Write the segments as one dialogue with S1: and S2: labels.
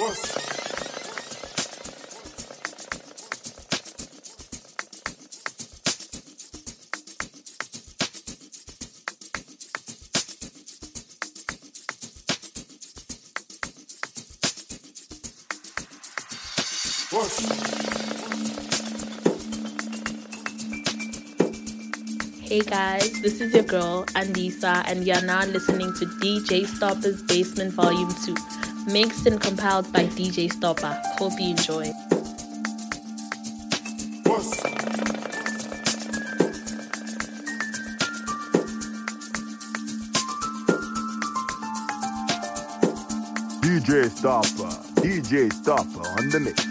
S1: Hey guys, this is your girl Andisa, and you're now listening to DJ Stopper's Basement Volume 2, mixed and compiled by DJ Stopper. Hope you enjoy.
S2: DJ Stopper, DJ Stopper on the mix.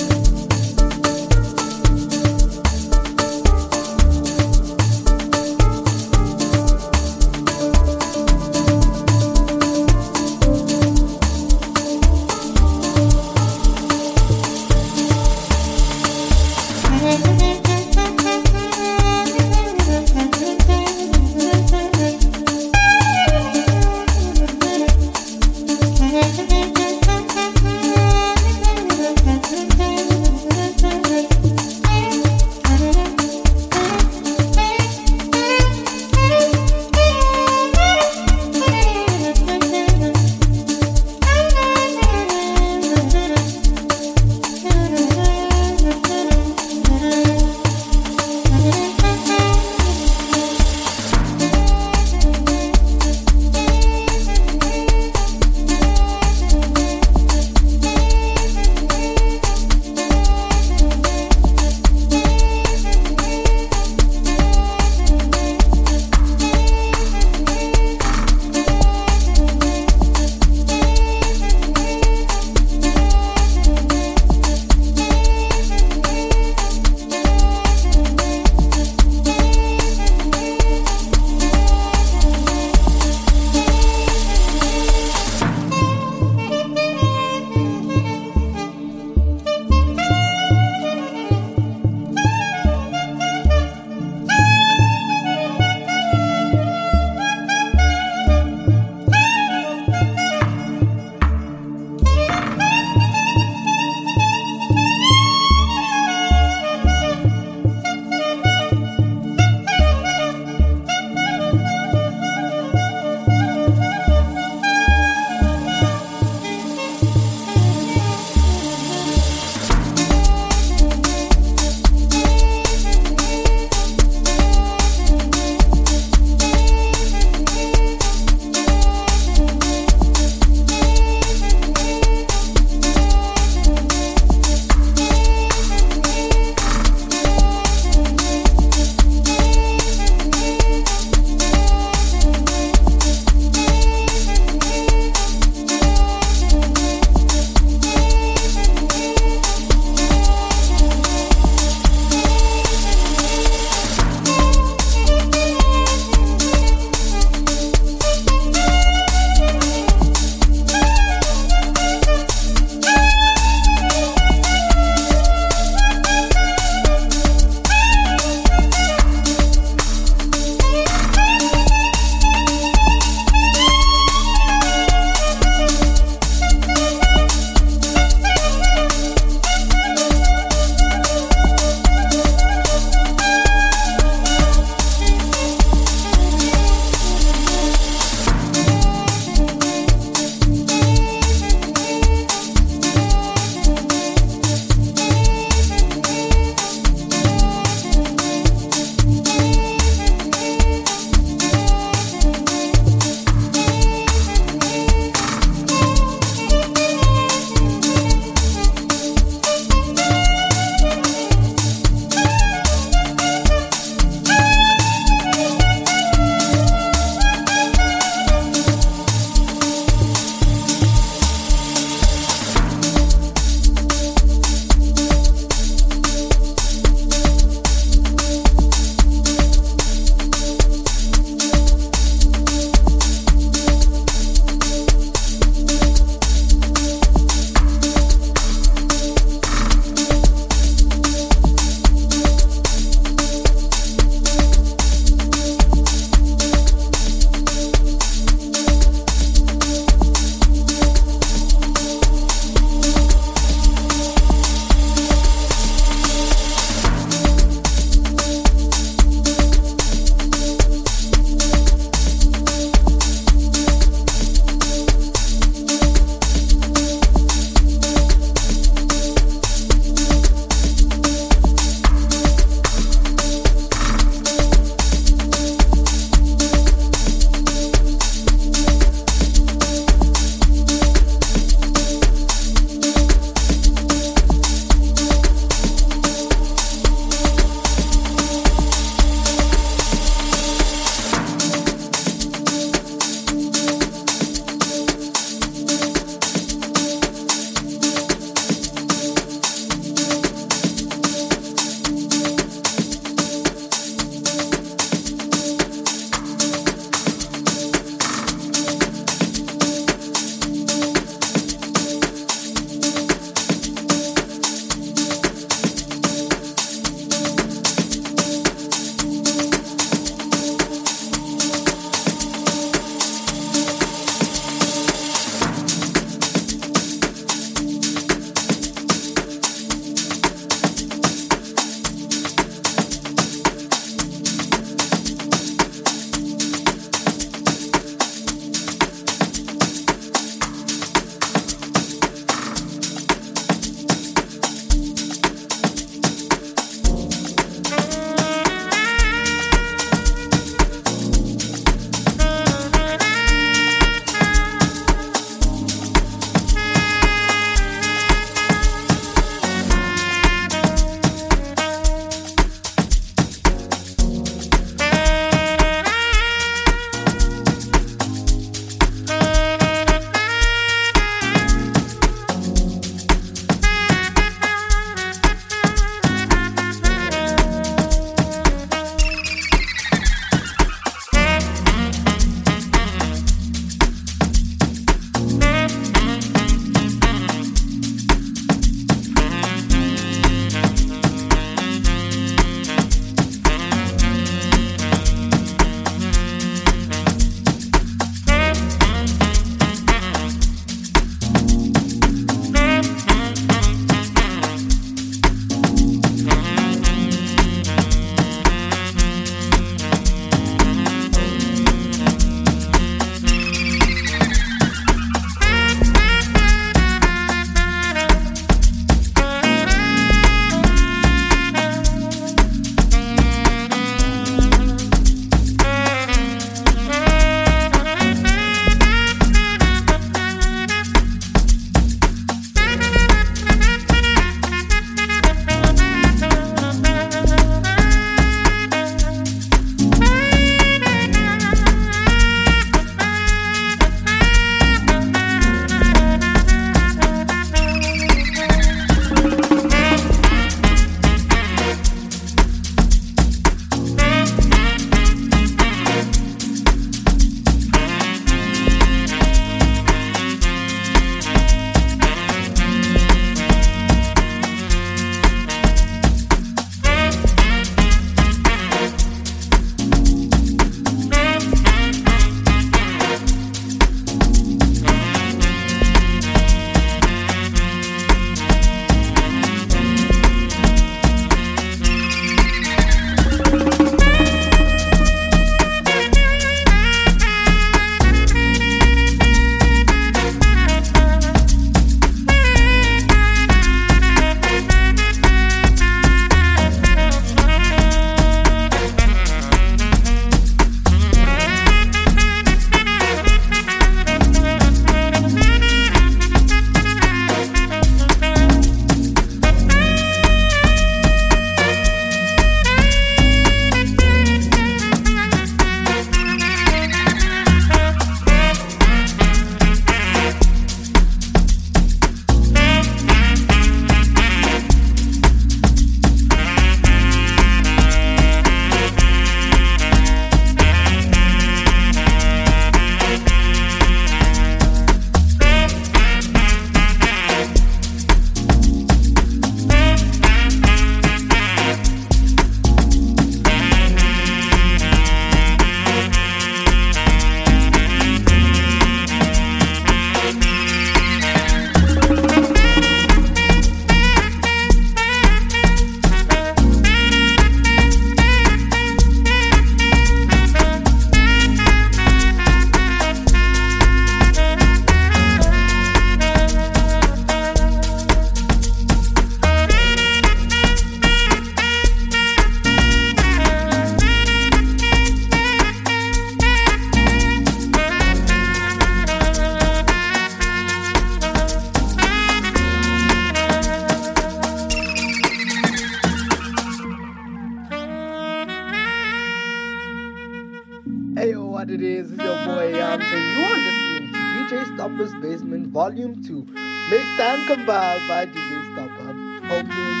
S3: and you're listening to DJ Stopper's Basement Volume 2. Make time come by by DJ Stopper. Hope you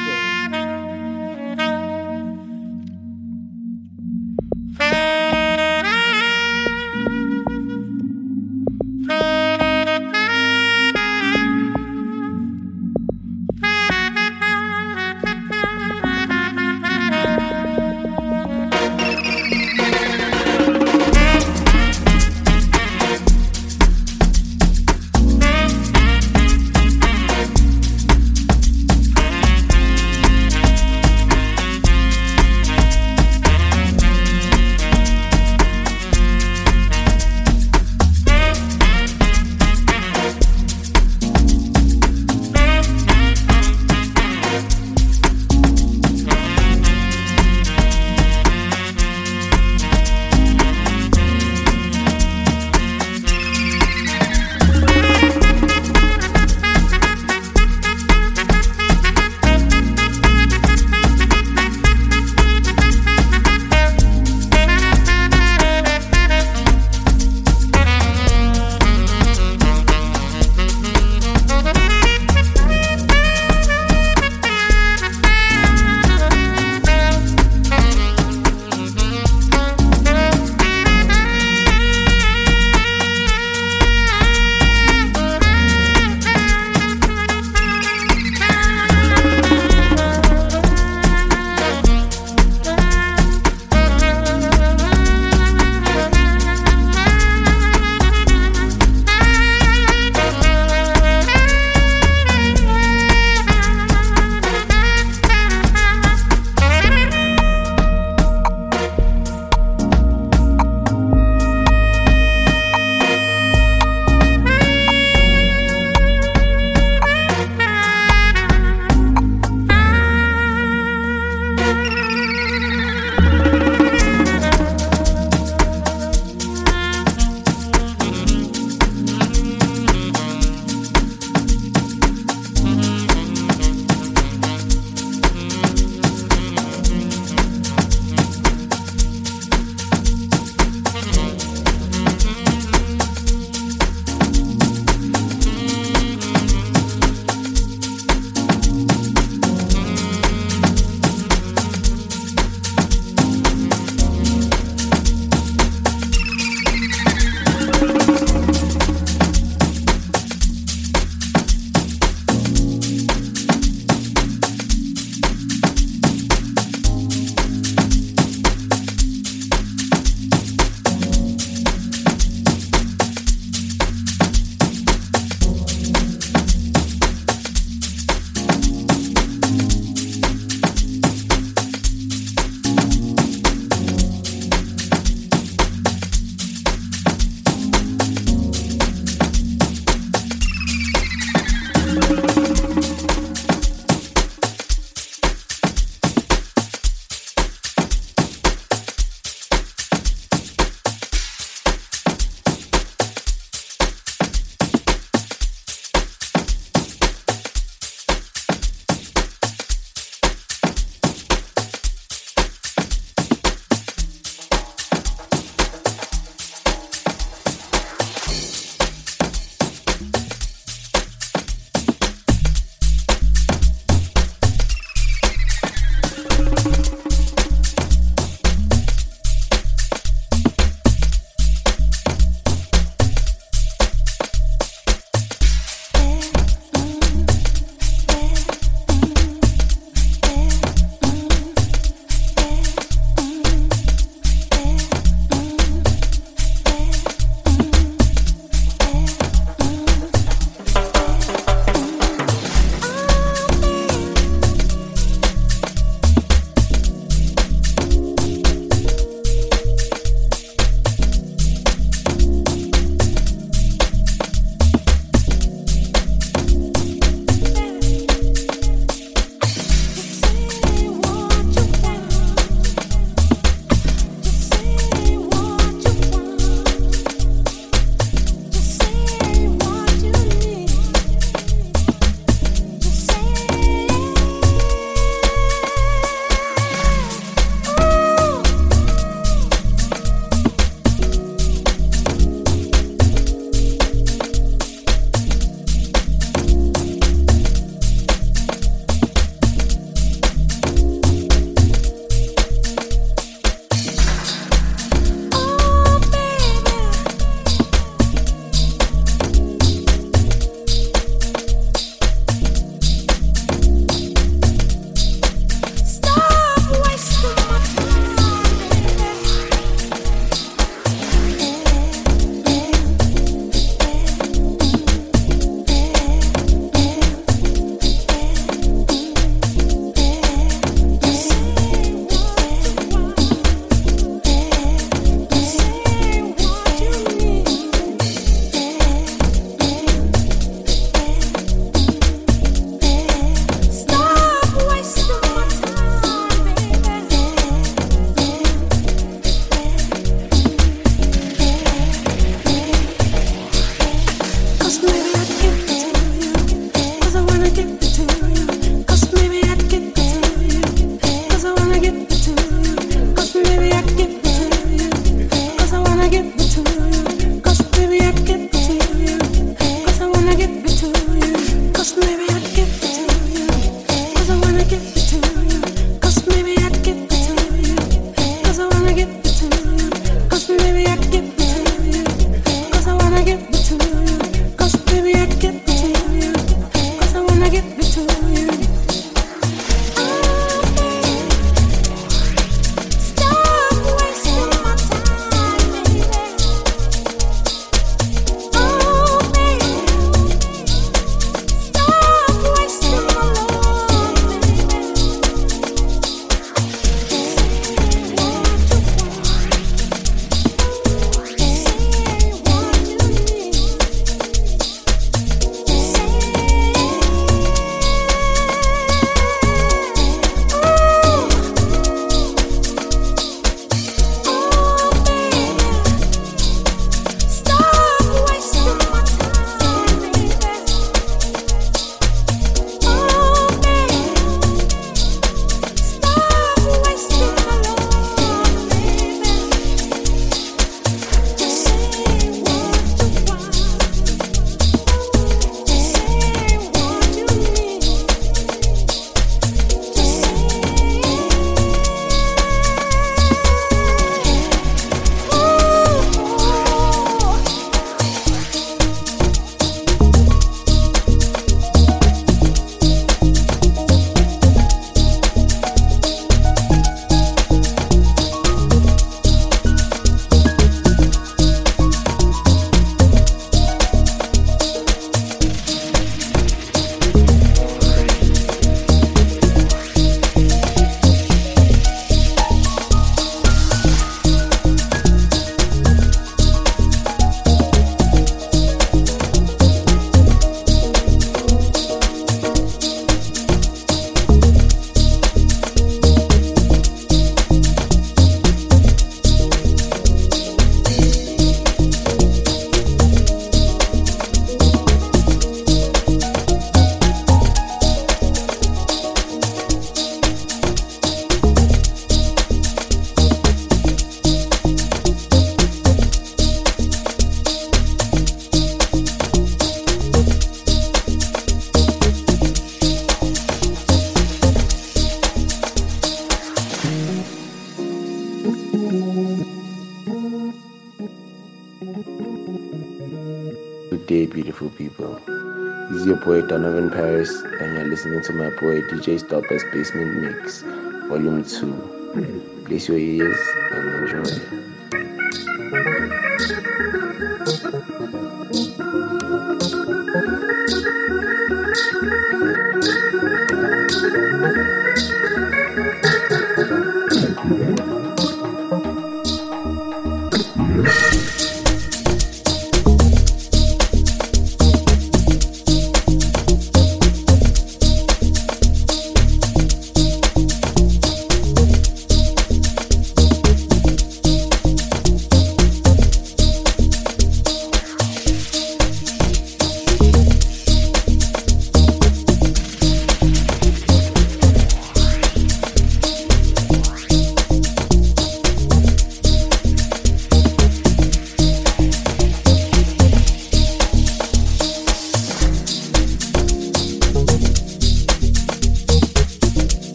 S4: listening to my boy DJ Stopper's Basement Mix, Volume 2. Place your ears and enjoy.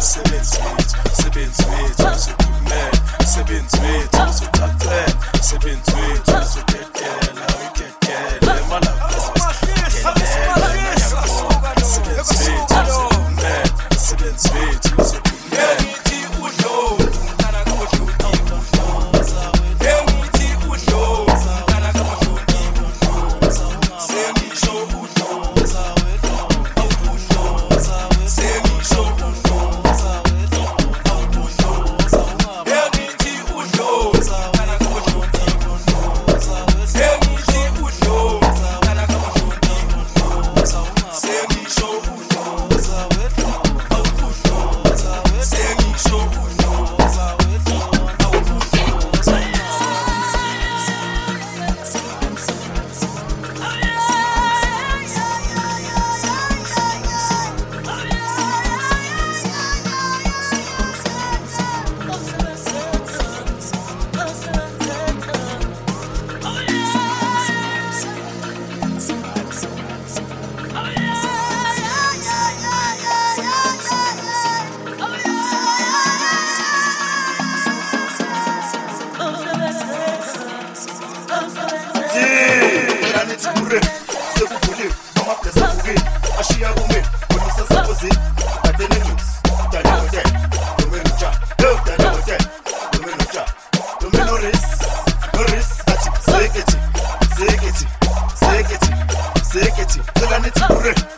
S5: Sebenz wethu umsebenzi wethu sikhulume Sebenz wethu sicace Sebenz wethu
S6: Corre.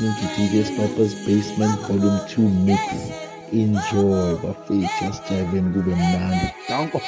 S6: listening to DJ Sniper's Basement Volume 2 Mix. Enjoy, bafethu asijaive ngube mnandi. Danko.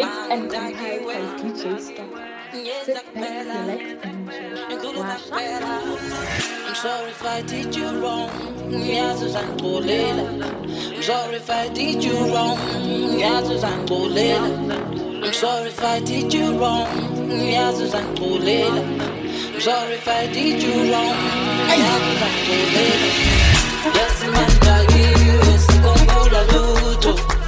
S1: Basement Volume 2, mixed and compiled by DJ Stopper. Sit back, relax, and enjoy.
S7: I'm sorry if I did you wrong. Yazi uzangixolela. I'm sorry if I did you wrong. Yazi. I'm sorry if I did you wrong. Yazi uzangixolela. I'm sorry if I did you wrong. Yazi uzangixolela. Yazi mandakiwe sikhumbula lutho.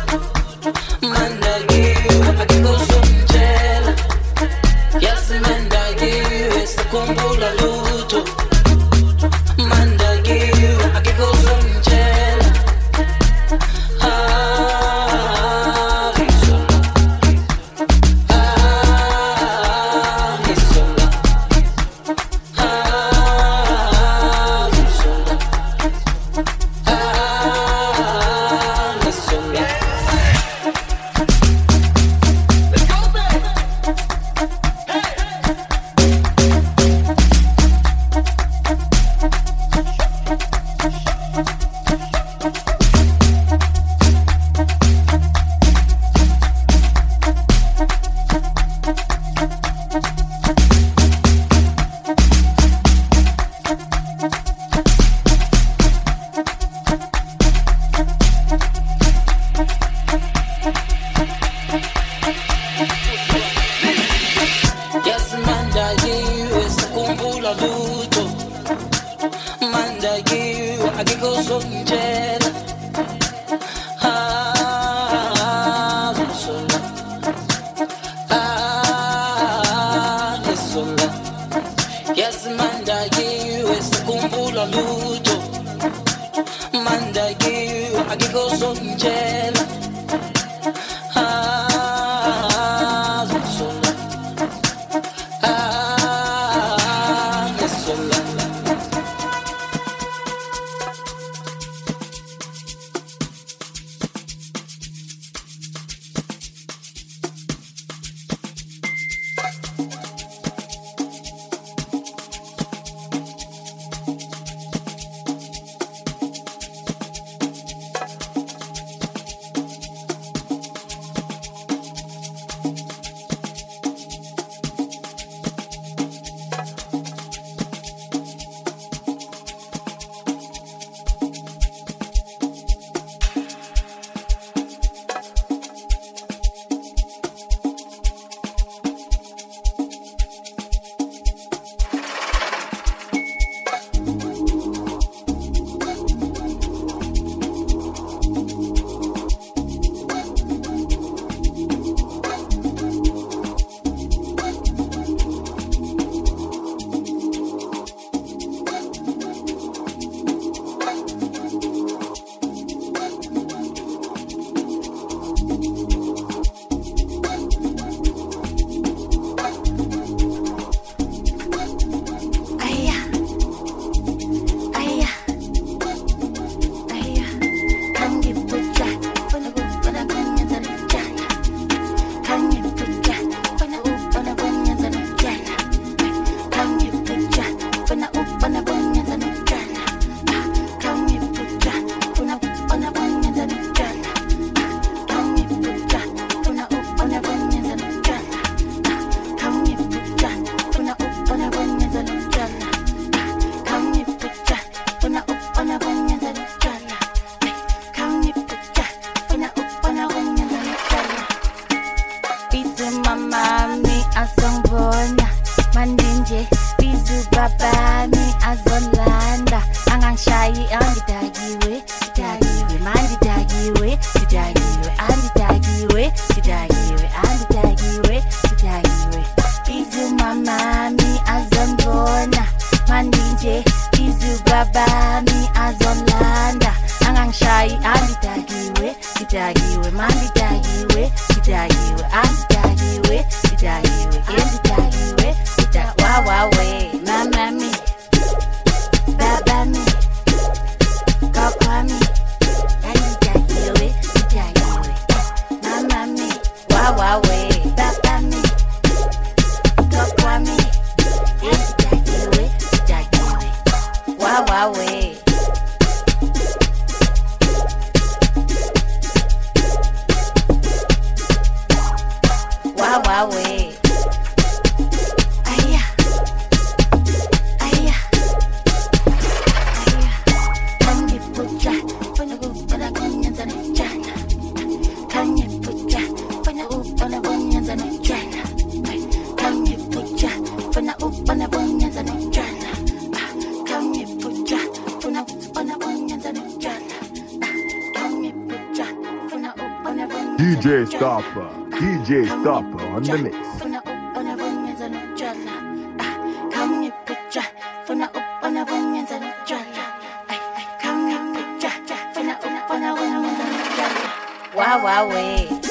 S4: Wow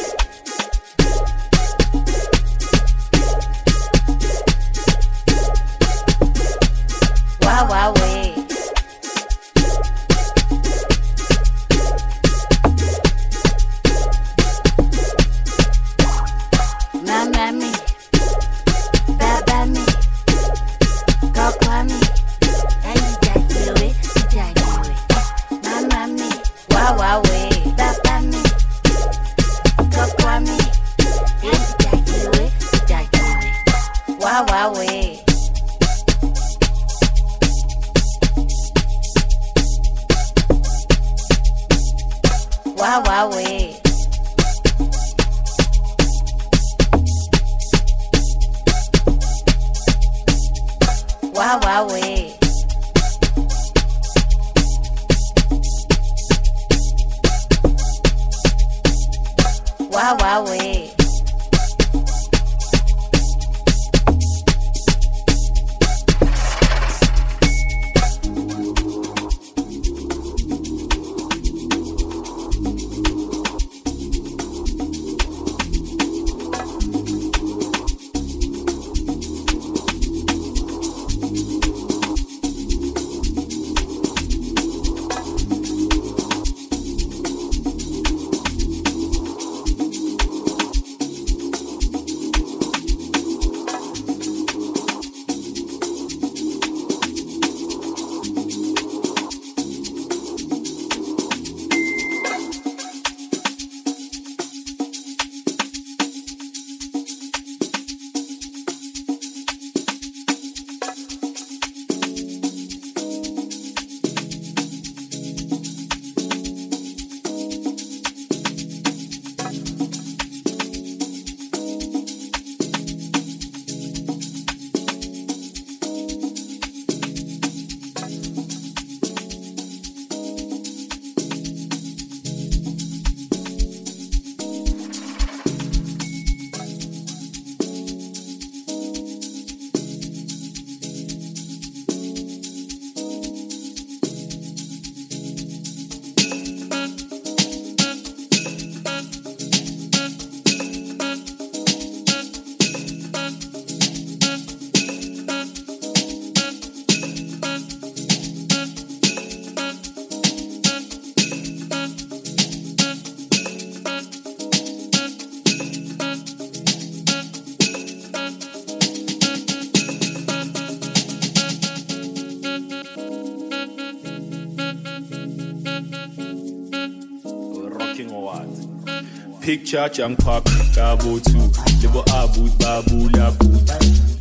S4: picture champak Cabo too Lebo abut babu boot.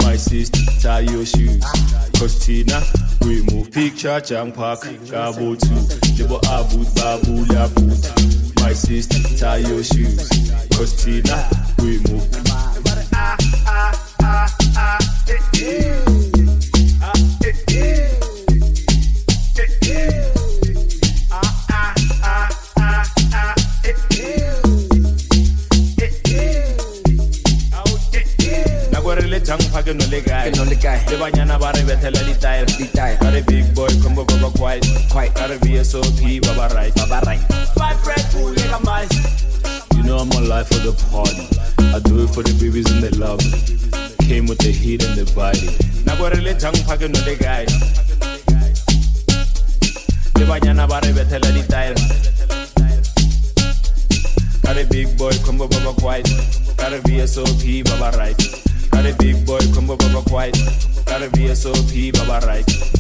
S4: My sister tie your shoes. Costina we move. Picture champak Cabo too Lebo abut babu boot. My sister tie your shoes. Costina we move. Came with the heat and the body. Now go re le jang phake no le guy. Le banyana ba re bethela ditaere. Got a big boy combo baba quiet. Got a VSOP baba right. Got a big boy combo baba quiet. Got a VSOP baba right.